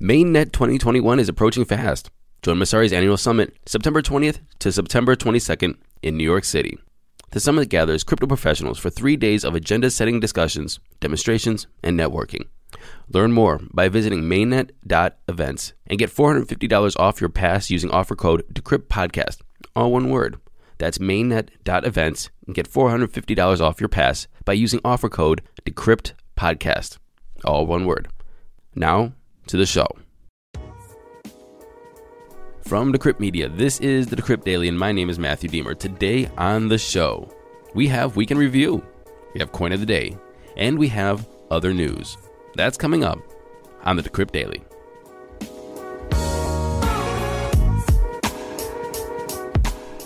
MainNet 2021 is approaching fast. Join Messari's annual summit, September 20th to September 22nd in New York City. The summit gathers crypto professionals for three days of agenda-setting discussions, demonstrations, and networking. Learn more by visiting mainnet.events and get $450 off your pass using offer code DecryptPodcast, all one word. That's mainnet.events and get $450 off your pass by using offer code DecryptPodcast, all one word. Now, to the show. From Decrypt Media, this is the Decrypt Daily, and my name is Matthew Diemer. Today on the show, we have Week in Review, we have Coin of the Day, and we have other news. That's coming up on the Decrypt Daily.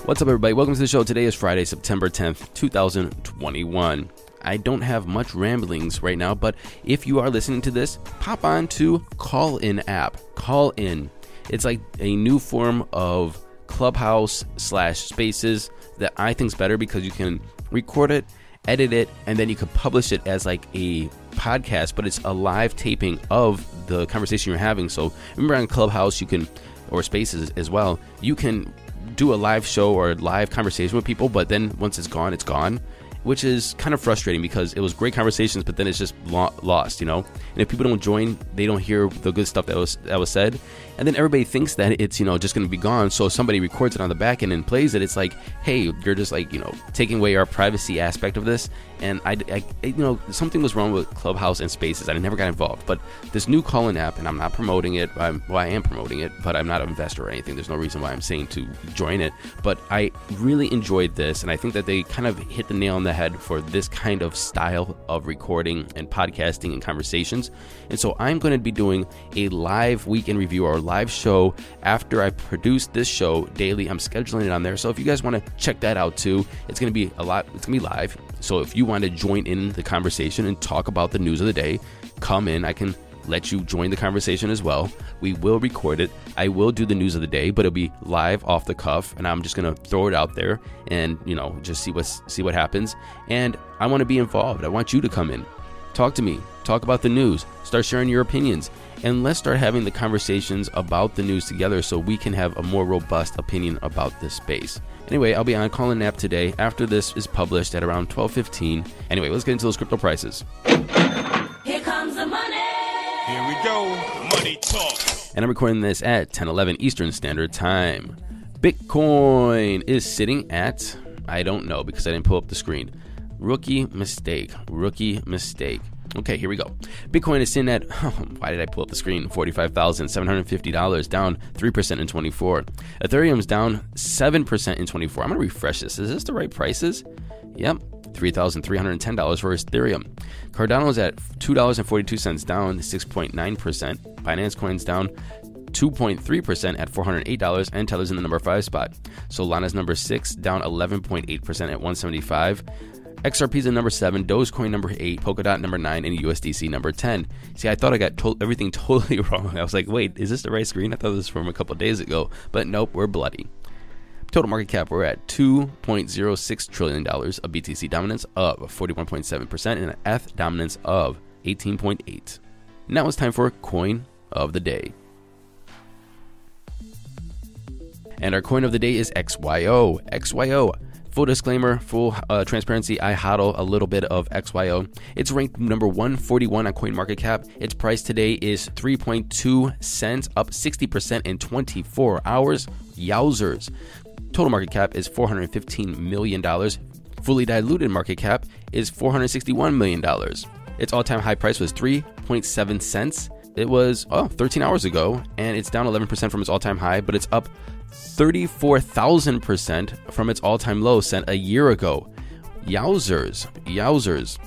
What's up, everybody? Welcome to the show. Today is Friday, September 10th, 2021. I don't have much ramblings right now, but if you are listening to this, pop on to Call In app. Call In. It's like a new form of Clubhouse slash Spaces that I think is better because you can record it, edit it, and then you can publish it as like a podcast, but it's a live taping of the conversation you're having. So remember on Clubhouse, you can, or Spaces as well, you can do a live show or a live conversation with people, but then once it's gone, it's gone, which is kind of frustrating because it was great conversations, but then it's just lo- lost, you know. And if people don't join, they don't hear the good stuff that was that was said, and then everybody thinks that it's you know just going to be gone. So if somebody records it on the back end and plays it, it's like, hey, you're just like you know taking away our privacy aspect of this. And I, I you know, something was wrong with Clubhouse and Spaces. I never got involved, but this new call-in app, and I'm not promoting it. I'm, well, I am promoting it, but I'm not an investor or anything. There's no reason why I'm saying to join it. But I really enjoyed this, and I think that they kind of hit the nail on the head for this kind of style of recording and podcasting and conversations. And so I'm going to be doing a live week in review or live show after I produce this show daily. I'm scheduling it on there. So if you guys want to check that out too, it's going to be a lot, it's going to be live. So if you want to join in the conversation and talk about the news of the day, come in. I can let you join the conversation as well. We will record it. I will do the news of the day, but it'll be live off the cuff, and I'm just gonna throw it out there and you know just see what see what happens. And I want to be involved. I want you to come in, talk to me, talk about the news, start sharing your opinions, and let's start having the conversations about the news together so we can have a more robust opinion about this space. Anyway, I'll be on Call In App today after this is published at around 12:15. Anyway, let's get into those crypto prices. Here comes the money. Here we go. Money talk. and I'm recording this at 10:11 Eastern Standard Time. Bitcoin is sitting at I don't know because I didn't pull up the screen. Rookie mistake. Rookie mistake. Okay, here we go. Bitcoin is sitting at oh, why did I pull up the screen? Forty-five thousand seven hundred fifty dollars, down three percent in twenty-four. Ethereum's down seven percent in twenty-four. I'm gonna refresh this. Is this the right prices? Yep, $3,310 for Ethereum. Cardano is at $2.42, down 6.9%. Binance Coin's down 2.3% at $408, and Tether's in the number 5 spot. Solana's number 6, down 11.8% at 175 XRP's at number 7, Dogecoin number 8, Polkadot number 9, and USDC number 10. See, I thought I got to- everything totally wrong. I was like, wait, is this the right screen? I thought this was from a couple days ago. But nope, we're bloody. Total market cap, we're at $2.06 trillion, a BTC dominance of 41.7%, and an ETH dominance of 18.8. Now it's time for coin of the day. And our coin of the day is XYO. XYO. Full disclaimer, full uh, transparency, I hodl a little bit of XYO. It's ranked number 141 on CoinMarketCap. Its price today is 3.2 cents, up 60% in 24 hours. Yowzers. Total market cap is $415 million. Fully diluted market cap is $461 million. Its all time high price was 3.7 cents. It was, oh, 13 hours ago, and it's down 11% from its all time high, but it's up 34,000% from its all time low sent a year ago. Yowzers, yowzers.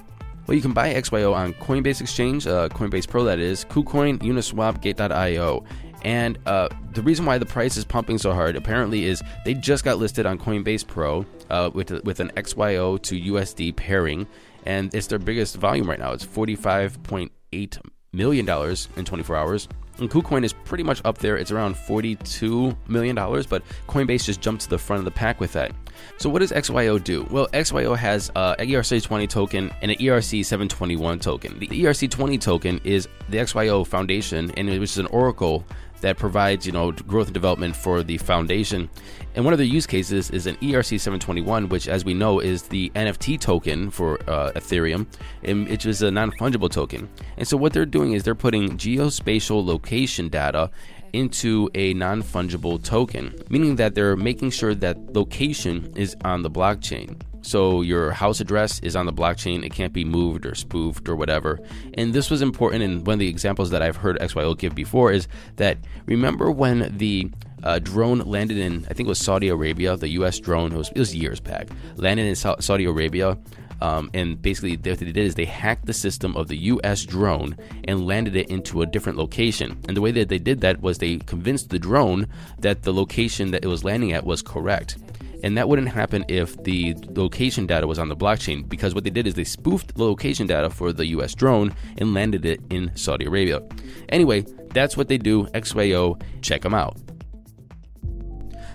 Well, you can buy XYO on Coinbase Exchange, uh, Coinbase Pro, that is, KuCoin, Uniswap, Gate.io. And uh, the reason why the price is pumping so hard apparently is they just got listed on Coinbase Pro uh, with, with an XYO to USD pairing, and it's their biggest volume right now. It's $45.8 million in 24 hours. And KuCoin is pretty much up there. It's around $42 million, but Coinbase just jumped to the front of the pack with that. So, what does XYO do? Well, XYO has uh, an ERC20 token and an ERC721 token. The ERC20 token is the XYO Foundation, and which is an oracle that provides you know growth and development for the foundation. And one of the use cases is an ERC 721, which, as we know, is the NFT token for uh, Ethereum, and which is a non fungible token. And so what they're doing is they're putting geospatial location data into a non fungible token, meaning that they're making sure that location is on the blockchain. So your house address is on the blockchain. It can't be moved or spoofed or whatever. And this was important. And one of the examples that I've heard XYO give before is that remember when the uh, drone landed in, I think it was Saudi Arabia, the U.S. drone, it was, it was years back, landed in Saudi Arabia. Um, and basically, what they did is they hacked the system of the U.S. drone and landed it into a different location. And the way that they did that was they convinced the drone that the location that it was landing at was correct. And that wouldn't happen if the location data was on the blockchain, because what they did is they spoofed the location data for the US drone and landed it in Saudi Arabia. Anyway, that's what they do. XYO, check them out.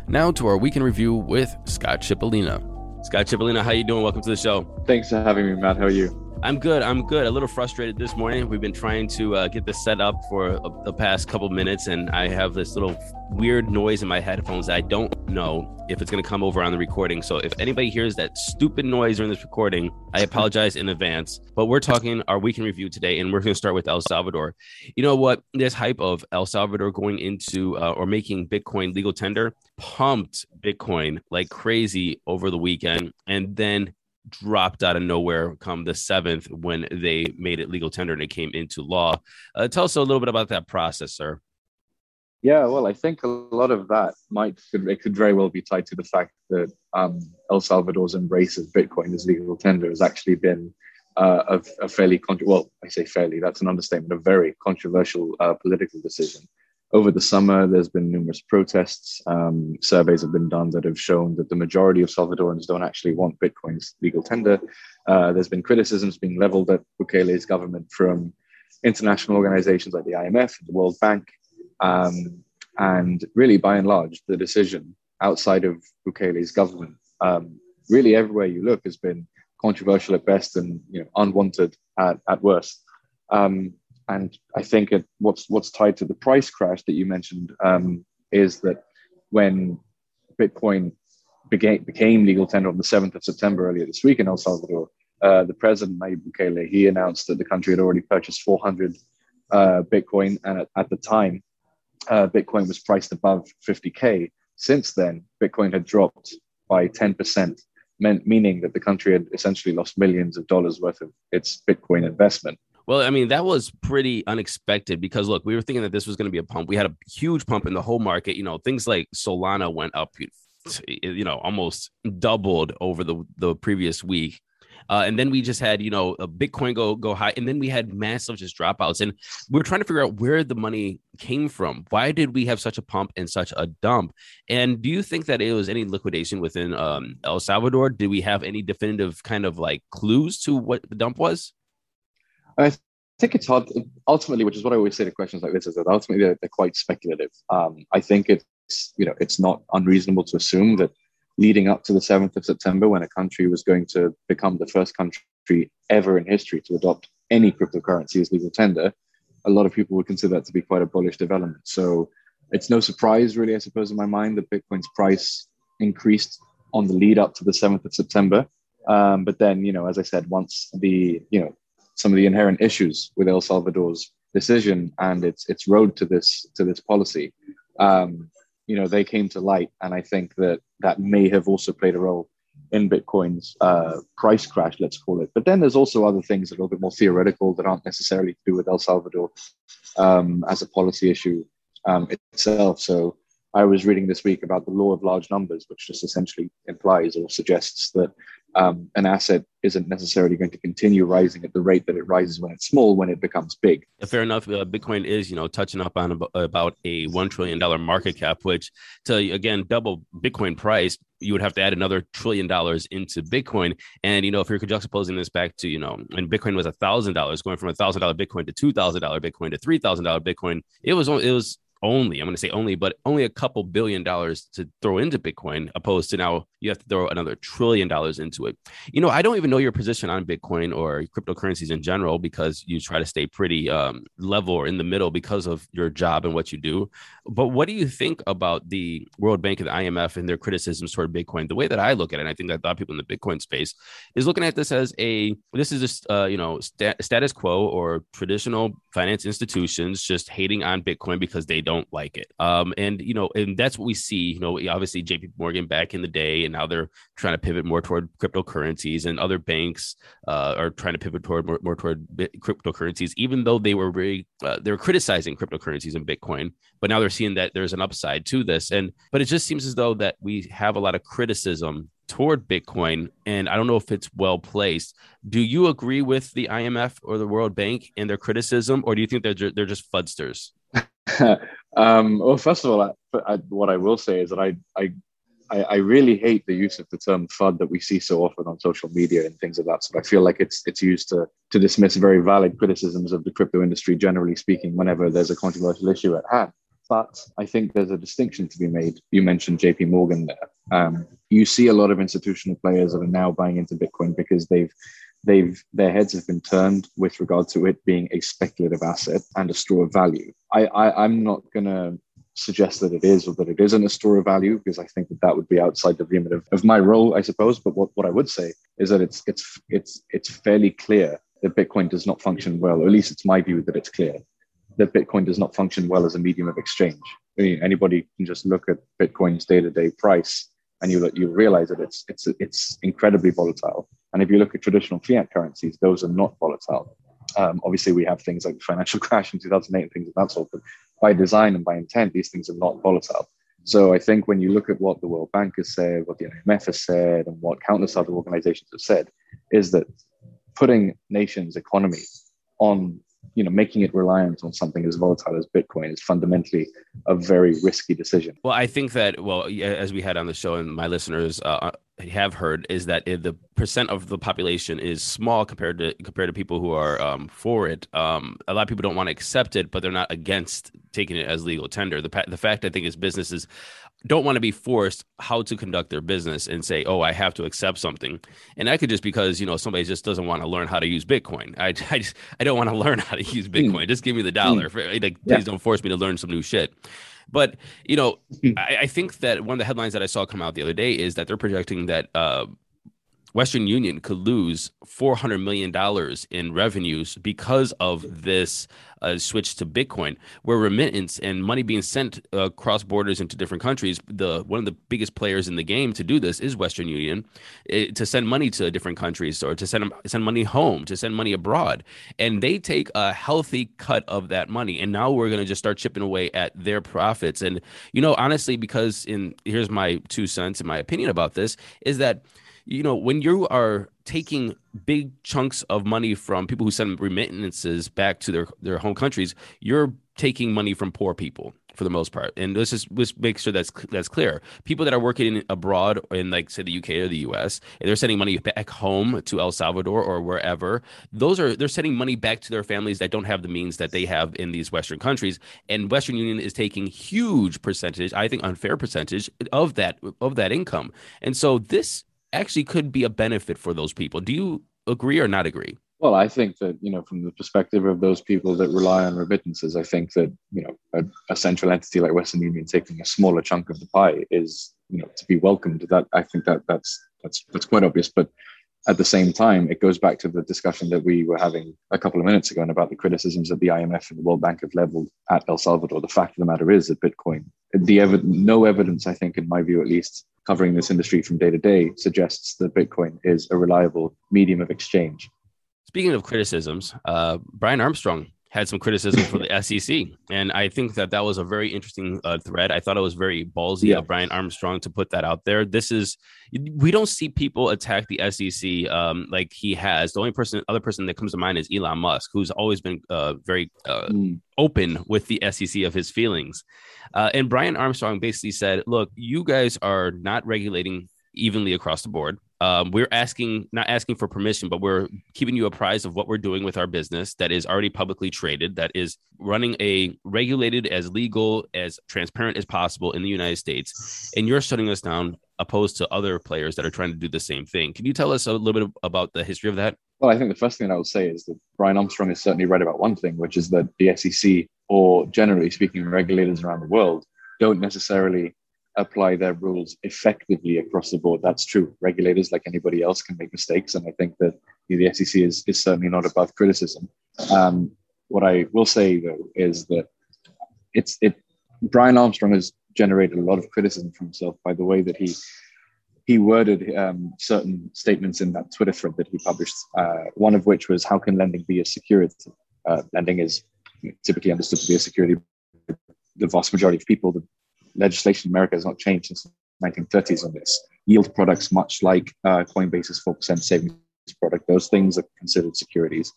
Now to our weekend review with Scott Chipolina. Scott Chipolina, how you doing? Welcome to the show. Thanks for having me, Matt. How are you? I'm good. I'm good. A little frustrated this morning. We've been trying to uh, get this set up for the past couple minutes, and I have this little weird noise in my headphones I don't know if it's going to come over on the recording. So if anybody hears that stupid noise during this recording, I apologize in advance. But we're talking our weekend review today, and we're going to start with El Salvador. You know what? This hype of El Salvador going into uh, or making Bitcoin legal tender pumped Bitcoin like crazy over the weekend, and then dropped out of nowhere come the seventh when they made it legal tender and it came into law. Uh, tell us a little bit about that process, sir. Yeah, well, I think a lot of that might could, it could very well be tied to the fact that um, El Salvador's embrace of Bitcoin as legal tender has actually been uh, a, a, fairly well, I say fairly, that's an understatement, a very controversial uh, political decision over the summer, there's been numerous protests. Um, surveys have been done that have shown that the majority of Salvadorans don't actually want Bitcoin's legal tender. Uh, there's been criticisms being leveled at Bukele's government from international organizations like the IMF and the World Bank. Um, and really, by and large, the decision outside of Bukele's government, um, really everywhere you look, has been controversial at best and you know unwanted at, at worst. Um, and I think it, what's what's tied to the price crash that you mentioned um, is that when Bitcoin became, became legal tender on the 7th of September earlier this week in El Salvador, uh, the president Nayib Bukele he announced that the country had already purchased 400 uh, Bitcoin, and at, at the time, uh, Bitcoin was priced above 50k. Since then, Bitcoin had dropped by 10%, meant, meaning that the country had essentially lost millions of dollars worth of its Bitcoin investment. Well, I mean, that was pretty unexpected because look, we were thinking that this was going to be a pump. We had a huge pump in the whole market. You know, things like Solana went up, you know, almost doubled over the, the previous week. Uh, and then we just had, you know, a Bitcoin go go high, and then we had massive just dropouts. And we are trying to figure out where the money came from. Why did we have such a pump and such a dump? And do you think that it was any liquidation within um, El Salvador? Did we have any definitive kind of like clues to what the dump was? I think it's hard. Ultimately, which is what I always say to questions like this, is that ultimately they're, they're quite speculative. Um, I think it's you know it's not unreasonable to assume that leading up to the 7th of September, when a country was going to become the first country ever in history to adopt any cryptocurrency as legal tender, a lot of people would consider that to be quite a bullish development. So it's no surprise, really, I suppose, in my mind, that Bitcoin's price increased on the lead up to the 7th of September. Um, but then, you know, as I said, once the, you know, some of the inherent issues with El Salvador's decision and its its road to this to this policy. Um, you know, they came to light, and I think that that may have also played a role in Bitcoin's uh, price crash, let's call it. But then there's also other things that are a bit more theoretical that aren't necessarily to do with El Salvador um, as a policy issue um, itself. So I was reading this week about the law of large numbers, which just essentially implies or suggests that um, an asset isn't necessarily going to continue rising at the rate that it rises when it's small when it becomes big. Fair enough. Uh, bitcoin is you know touching up on about, a $1 trillion market cap which to again double bitcoin price you would have to add another trillion dollars into bitcoin. And you know if you're juxtaposing this back to you know when bitcoin was a thousand dollars going from a thousand dollar bitcoin to two thousand dollar bitcoin to three thousand dollar bitcoin it was it was only, I'm going to say only, but only a couple billion dollars to throw into Bitcoin, opposed to now you have to throw another trillion dollars into it. You know, I don't even know your position on Bitcoin or cryptocurrencies in general because you try to stay pretty um, level or in the middle because of your job and what you do. But what do you think about the World Bank and the IMF and their criticisms toward Bitcoin? The way that I look at it, and I think that a lot of people in the Bitcoin space is looking at this as a this is just uh, you know st- status quo or traditional finance institutions just hating on Bitcoin because they don't like it. Um, and you know, and that's what we see. You know, obviously J.P. Morgan back in the day, and now they're trying to pivot more toward cryptocurrencies, and other banks uh, are trying to pivot toward more, more toward cryptocurrencies, even though they were very uh, they were criticizing cryptocurrencies and Bitcoin, but now they're that there's an upside to this. And but it just seems as though that we have a lot of criticism toward Bitcoin, and I don't know if it's well placed. Do you agree with the IMF or the World Bank and their criticism, or do you think they're they're just fudsters? um, well, first of all, I, I, what I will say is that I, I I, really hate the use of the term FUD that we see so often on social media and things of that sort. I feel like it's it's used to to dismiss very valid criticisms of the crypto industry, generally speaking, whenever there's a controversial issue at hand. But I think there's a distinction to be made. You mentioned JP Morgan there. Um, you see a lot of institutional players that are now buying into Bitcoin because they've they've their heads have been turned with regard to it being a speculative asset and a store of value. I, I I'm not gonna suggest that it is or that it isn't a store of value because I think that that would be outside the remit of, of my role, I suppose. But what, what I would say is that it's it's it's it's fairly clear that Bitcoin does not function well, or at least it's my view that it's clear that Bitcoin does not function well as a medium of exchange. I mean, anybody can just look at Bitcoin's day-to-day price, and you you realize that it's it's it's incredibly volatile. And if you look at traditional fiat currencies, those are not volatile. Um, obviously, we have things like the financial crash in 2008 and things of that sort, but by design and by intent, these things are not volatile. So I think when you look at what the World Bank has said, what the IMF has said, and what countless other organizations have said, is that putting nations' economy on you know making it reliant on something as volatile as bitcoin is fundamentally a very risky decision well i think that well as we had on the show and my listeners uh, have heard is that the percent of the population is small compared to compared to people who are um, for it. Um, a lot of people don't want to accept it, but they're not against taking it as legal tender. The the fact I think is businesses don't want to be forced how to conduct their business and say, "Oh, I have to accept something," and that could just because you know somebody just doesn't want to learn how to use Bitcoin. I I, just, I don't want to learn how to use hmm. Bitcoin. Mm. Just give me the dollar. Mm. Like, yeah. please don't force me to learn some new shit. But you know, hmm. I, I, think that one of the headlines that I saw come out the other day is that they're projecting that uh, Western Union could lose $400 million in revenues because of this uh, switch to Bitcoin, where remittance and money being sent uh, across borders into different countries. The one of the biggest players in the game to do this is Western Union, it, eh, to send money to different countries or to send send money home, to send money abroad, and they take a healthy cut of that money. And now we're going to just start chipping away at their profits. And you know, honestly, because in here's my two cents and my opinion about this is that you know, when you are taking big chunks of money from people who send remittances back to their, their home countries, you're taking money from poor people for the most part. And let's just let's make sure that's that's clear. People that are working abroad in like say the UK or the US, and they're sending money back home to El Salvador or wherever. Those are they're sending money back to their families that don't have the means that they have in these Western countries. And Western Union is taking huge percentage, I think unfair percentage of that of that income. And so this actually could be a benefit for those people. Do you agree or not agree? Well, I think that, you know, from the perspective of those people that rely on remittances, I think that, you know, a, a, central entity like Western Union taking a smaller chunk of the pie is, you know, to be welcomed. That I think that that's that's that's quite obvious. But at the same time, it goes back to the discussion that we were having a couple of minutes ago and about the criticisms that the IMF and the World Bank have leveled at El Salvador. The fact of the matter is that Bitcoin, the ev- no evidence, I think, in my view at least, covering this industry from day to day, suggests that Bitcoin is a reliable medium of exchange. Speaking of criticisms, uh, Brian Armstrong had some criticism for the SEC, and I think that that was a very interesting uh, thread. I thought it was very ballsy Yeah. of Brian Armstrong to put that out there. This is we don't see people attack the SEC um, like he has. The only person, other person that comes to mind is Elon Musk, who's always been uh, very uh, Mm. open with the SEC of his feelings. Uh, and Brian Armstrong basically said, "Look, you guys are not regulating evenly across the board. Um, we're asking, not asking for permission, but we're keeping you apprised of what we're doing with our business that is already publicly traded, that is running a regulated, as legal, as transparent as possible in the United States. And you're shutting us down, opposed to other players that are trying to do the same thing. Can you tell us a little bit about the history of that? Well, I think the first thing I would say is that Brian Armstrong is certainly right about one thing, which is that the SEC, or generally speaking, regulators around the world, don't necessarily apply their rules effectively across the board. That's true. Regulators, like anybody else, can make mistakes, and I think that the SEC is, is certainly not above criticism. Um, what I will say though is that it's it. Brian Armstrong has generated a lot of criticism for himself by the way that he he worded um, certain statements in that Twitter thread that he published. Uh, one of which was, "How can lending be a security? Uh, lending is typically understood to be a security. The vast majority of people, the legislation in America has not changed since the 1930s on this. Yield products, much like uh, Coinbase's 4% savings product, those things are considered securities.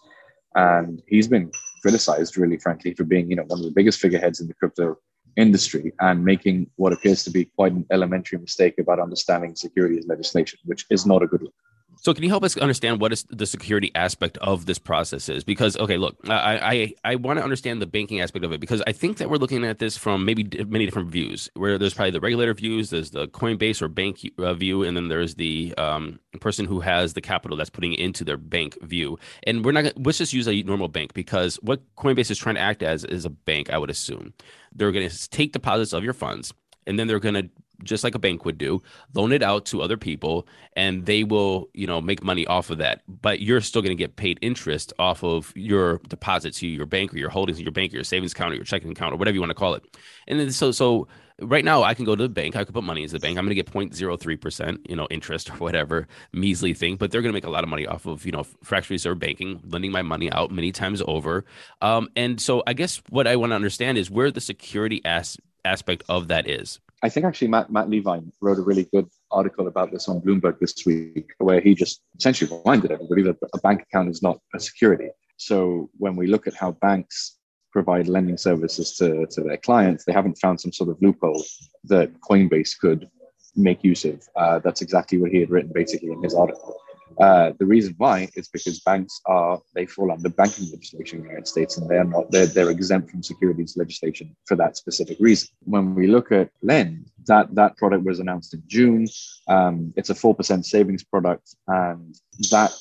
And he's been criticized, really, frankly, for being, you know, one of the biggest figureheads in the crypto industry and making what appears to be quite an elementary mistake about understanding securities legislation, which is not a good look. So, can you help us understand what is the security aspect of this process is? Because, okay, look, I I, I want to understand the banking aspect of it because I think that we're looking at this from maybe many different views. Where there's probably the regulator views, there's the Coinbase or bank uh, view, and then there's the um, person who has the capital that's putting into their bank view. And we're not let's just use a normal bank because what Coinbase is trying to act as is a bank. I would assume they're going to take deposits of your funds, and then they're going to just like a bank would do, loan it out to other people and they will, you know, make money off of that. But you're still going to get paid interest off of your deposit to your bank or your holdings in your bank or your savings account or your checking account or whatever you want to call it. And then so so right now I can go to the bank, I could put money into the bank. I'm going to get 0.03%, you know, interest or whatever measly thing, but they're going to make a lot of money off of, you know, fractional reserve banking, lending my money out many times over. Um, and so I guess what I want to understand is where the security as- aspect of that is. I think actually Matt, Matt Levine wrote a really good article about this on Bloomberg this week, where he just essentially reminded everybody that a bank account is not a security. So when we look at how banks provide lending services to, to their clients, they haven't found some sort of loophole that Coinbase could make use of. Uh, that's exactly what he had written basically in his article. Uh, the reason why is because banks are they fall under banking legislation in the United States, and they're not they're, they're exempt from securities legislation for that specific reason. When we look at Lend, that that product was announced in June. Um, it's a four percent savings product, and that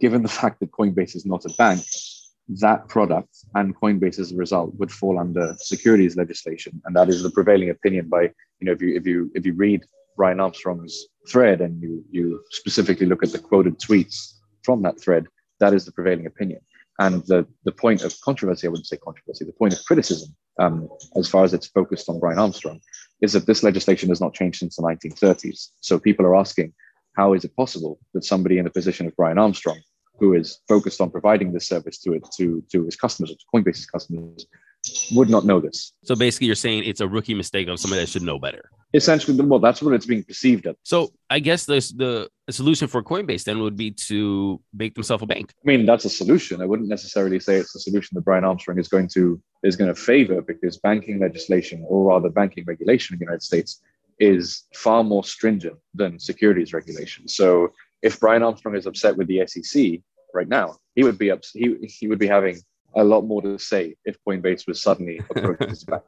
given the fact that Coinbase is not a bank, that product and Coinbase as a result would fall under securities legislation, and that is the prevailing opinion by you know if you if you if you read Brian Armstrong's thread and you you specifically look at the quoted tweets from that thread, that is the prevailing opinion. And the the point of controversy, I wouldn't say controversy, the point of criticism, um, as far as it's focused on Brian Armstrong, is that this legislation has not changed since the 1930s. So people are asking, how is it possible that somebody in the position of Brian Armstrong, who is focused on providing this service to it to to his customers, to Coinbase's customers, would not know this? So basically, you're saying it's a rookie mistake of somebody that should know better. Essentially, well, that's what it's being perceived as. So I guess this, the solution for Coinbase then would be to make themselves a bank. I mean, that's a solution. I wouldn't necessarily say it's a solution that Brian Armstrong is going to is going to favor because banking legislation, or rather banking regulation in the United States, is far more stringent than securities regulation. So if Brian Armstrong is upset with the SEC right now, he would be ups- he, he would be having a lot more to say if Coinbase was suddenly approached as a.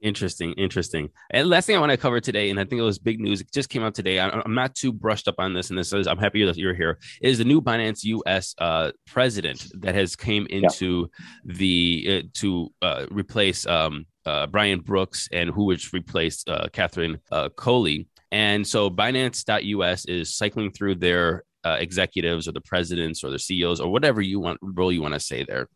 Interesting, interesting. And last thing I want to cover today, and I think it was big news. It just came out today. I, I'm not too brushed up on this, and this is I'm happy that you're here. Is the new Binance U.S. Uh, president that has came into the uh, to uh, replace um, uh, Brian Brooks and who which replaced uh, Catherine uh, Coley. And so Binance.us is cycling through their uh, executives or the presidents or the CEOs or whatever you want role you want to say there.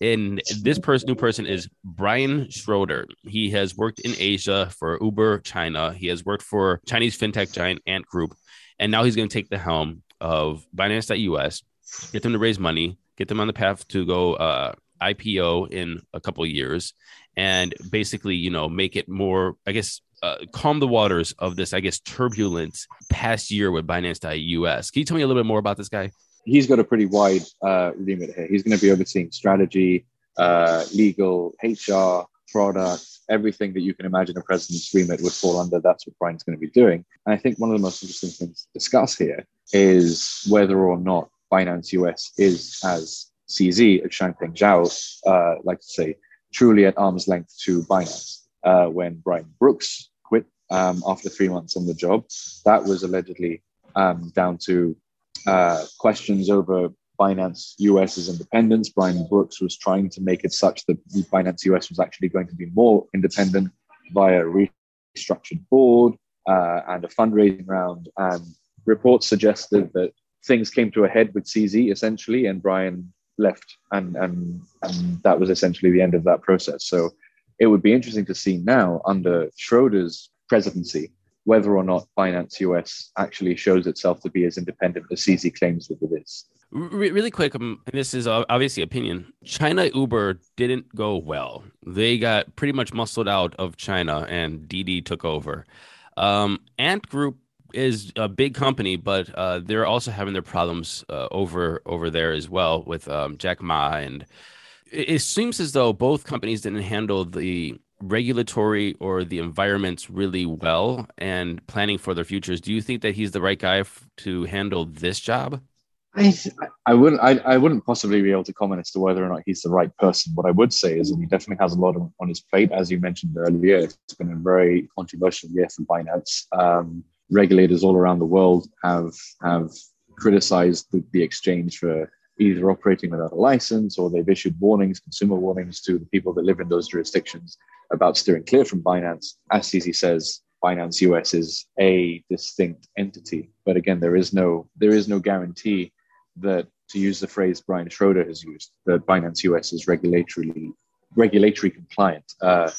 And this person, new person is Brian Shroder. He has worked in Asia for Uber China. He has worked for Chinese fintech giant Ant Group, and now he's going to take the helm of Binance.us, get them to raise money, get them on the path to go uh, IPO in a couple of years and basically, you know, make it more, I guess, uh, calm the waters of this, I guess, turbulent past year with Binance.us. Can you tell me a little bit more about this guy? He's got a pretty wide uh, remit here. He's going to be overseeing strategy, uh, legal, HR, product, everything that you can imagine a president's remit would fall under. That's what Brian's going to be doing. And I think one of the most interesting things to discuss here is whether or not Binance US is, as CZ, as Changpeng Zhao uh, like to say, truly at arm's length to Binance. Uh, when Brian Brooks um, after three months on the job, that was allegedly um, down to uh, questions over Binance US's independence. Brian Brooks was trying to make it such that Binance US was actually going to be more independent via a restructured board uh, and a fundraising round. And reports suggested that things came to a head with CZ essentially, and Brian left, and and and that was essentially the end of that process. So it would be interesting to see now under Shroder's presidency whether or not Binance US actually shows itself to be as independent as CZ claims that it is. Really quick, um, this is obviously opinion. China Uber didn't go well. They got pretty much muscled out of China, and Didi took over. Um, Ant Group is a big company, but uh, they're also having their problems uh, over over there as well with um, Jack Ma, and it seems as though both companies didn't handle the regulatory or the environments really well and planning for their futures. Do you think that he's the right guy f- to handle this job? I, I wouldn't I, I wouldn't possibly be able to comment as to whether or not he's the right person. What I would say is that he definitely has a lot on, on his plate. As you mentioned earlier, it's been a very controversial year for Binance. Um, regulators all around the world have have criticized the, the exchange for either operating without a license or they've issued warnings, consumer warnings to the people that live in those jurisdictions about steering clear from Binance. As CZ says, Binance US is a distinct entity, but again, there is no there is no guarantee that, to use the phrase Brian Shroder has used, that Binance US is regulatorily regulatory compliant. Uh,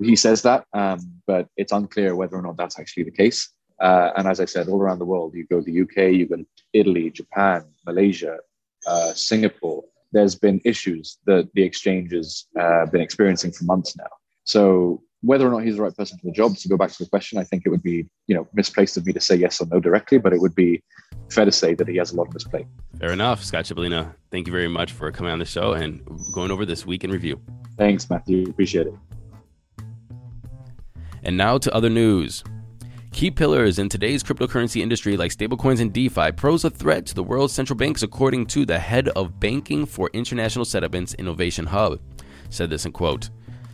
he says that, um, but it's unclear whether or not that's actually the case. Uh, and as I said, all around the world, you go to the UK, you go to Italy, Japan, Malaysia, uh, Singapore. There's been issues that the exchange has uh, been experiencing for months now. So whether or not he's the right person for the job, to go back to the question, I think it would be, you know, misplaced of me to say yes or no directly, but it would be fair to say that he has a lot of his plate. Fair enough. Scott Chipolina, thank you very much for coming on the show and going over this week in review. Thanks, Matthew. Appreciate it. And now to other news. Key pillars in today's cryptocurrency industry, like stablecoins and DeFi, pose a threat to the world's central banks, according to the head of banking for International Settlements Innovation Hub. Said this in quote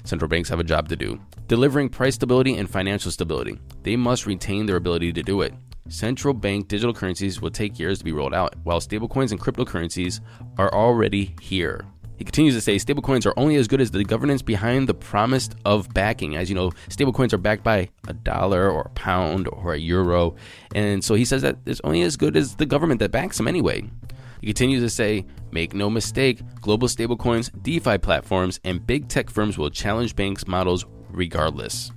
Central banks have a job to do delivering price stability and financial stability. They must retain their ability to do it. Central bank digital currencies will take years to be rolled out, while stablecoins and cryptocurrencies are already here. He continues to say stablecoins are only as good as the governance behind the promise of backing. As you know, stablecoins are backed by a dollar or a pound or a euro. And so he says that it's only as good as the government that backs them anyway. He continues to say, make no mistake, global stablecoins, DeFi platforms, and big tech firms will challenge banks' models regardless.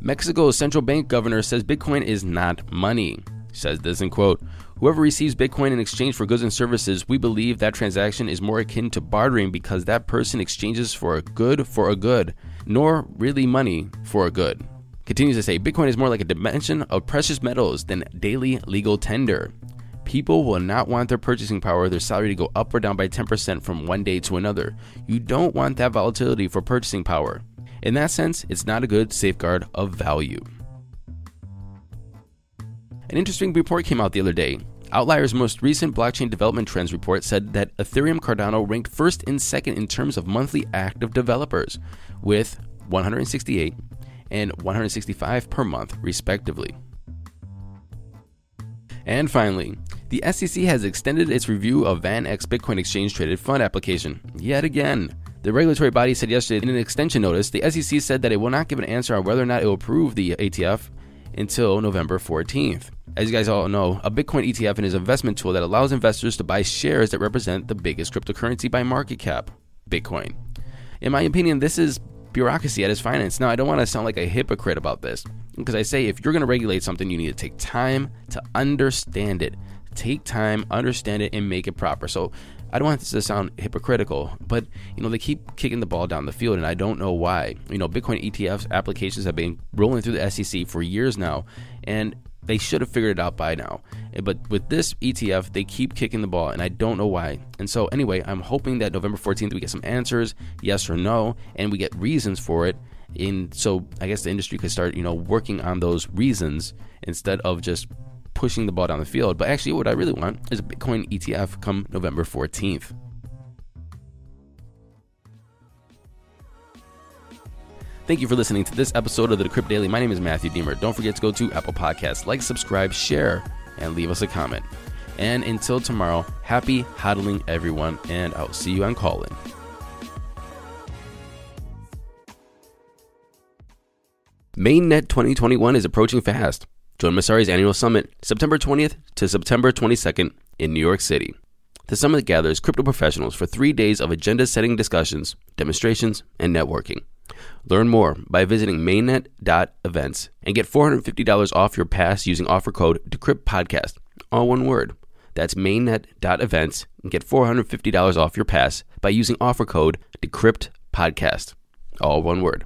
Mexico's central bank governor says Bitcoin is not money. Says this in quote, Whoever receives Bitcoin in exchange for goods and services, we believe that transaction is more akin to bartering because that person exchanges for a good for a good, nor really money for a good. Continues to say Bitcoin is more like a dimension of precious metals than daily legal tender. People will not want their purchasing power, their salary to go up or down by 10% from one day to another. You don't want that volatility for purchasing power. In that sense, it's not a good safeguard of value. An interesting report came out the other day. Outlier's most recent blockchain development trends report said that Ethereum Cardano ranked first and second in terms of monthly active developers, with 168 and 165 per month, respectively. And finally, the SEC has extended its review of VanEck Bitcoin Exchange Traded Fund application yet again. The regulatory body said yesterday in an extension notice, the SEC said that it will not give an answer on whether or not it will approve the ATF until November 14th. As you guys all know, a Bitcoin ETF is an investment tool that allows investors to buy shares that represent the biggest cryptocurrency by market cap, Bitcoin. In my opinion, this is bureaucracy at its finest. Now, I don't want to sound like a hypocrite about this because I say if you're going to regulate something, you need to take time to understand it. Take time, understand it, and make it proper. So, I don't want this to sound hypocritical, but you know they keep kicking the ball down the field, and I don't know why. You know, Bitcoin ETFs applications have been rolling through the SEC for years now, and they should have figured it out by now. Eh, but with this ETF, they keep kicking the ball, and I don't know why. And so, anyway, I'm hoping that November 14th we get some answers, yes or no, and we get reasons for it. In so, I guess the industry could start, you know, working on those reasons instead of just pushing the ball down the field. But actually, what I really want is a Bitcoin ETF come November 14th. Thank you for listening to this episode of the Decrypt Daily. My name is Matthew Diemer. Don't forget to go to Apple Podcasts, like, subscribe, share, and leave us a comment. And until tomorrow, happy hodling, everyone, and I'll see you on Callin. Mainnet 2021 is approaching fast. Join Messari's annual summit, September 20th to September 22nd in New York City. The summit gathers crypto professionals for three days of agenda setting discussions, demonstrations, and networking. Learn more by visiting mainnet.events and get $450 off your pass using offer code DecryptPodcast, all one word. That's mainnet.events and get $450 off your pass by using offer code DecryptPodcast, all one word.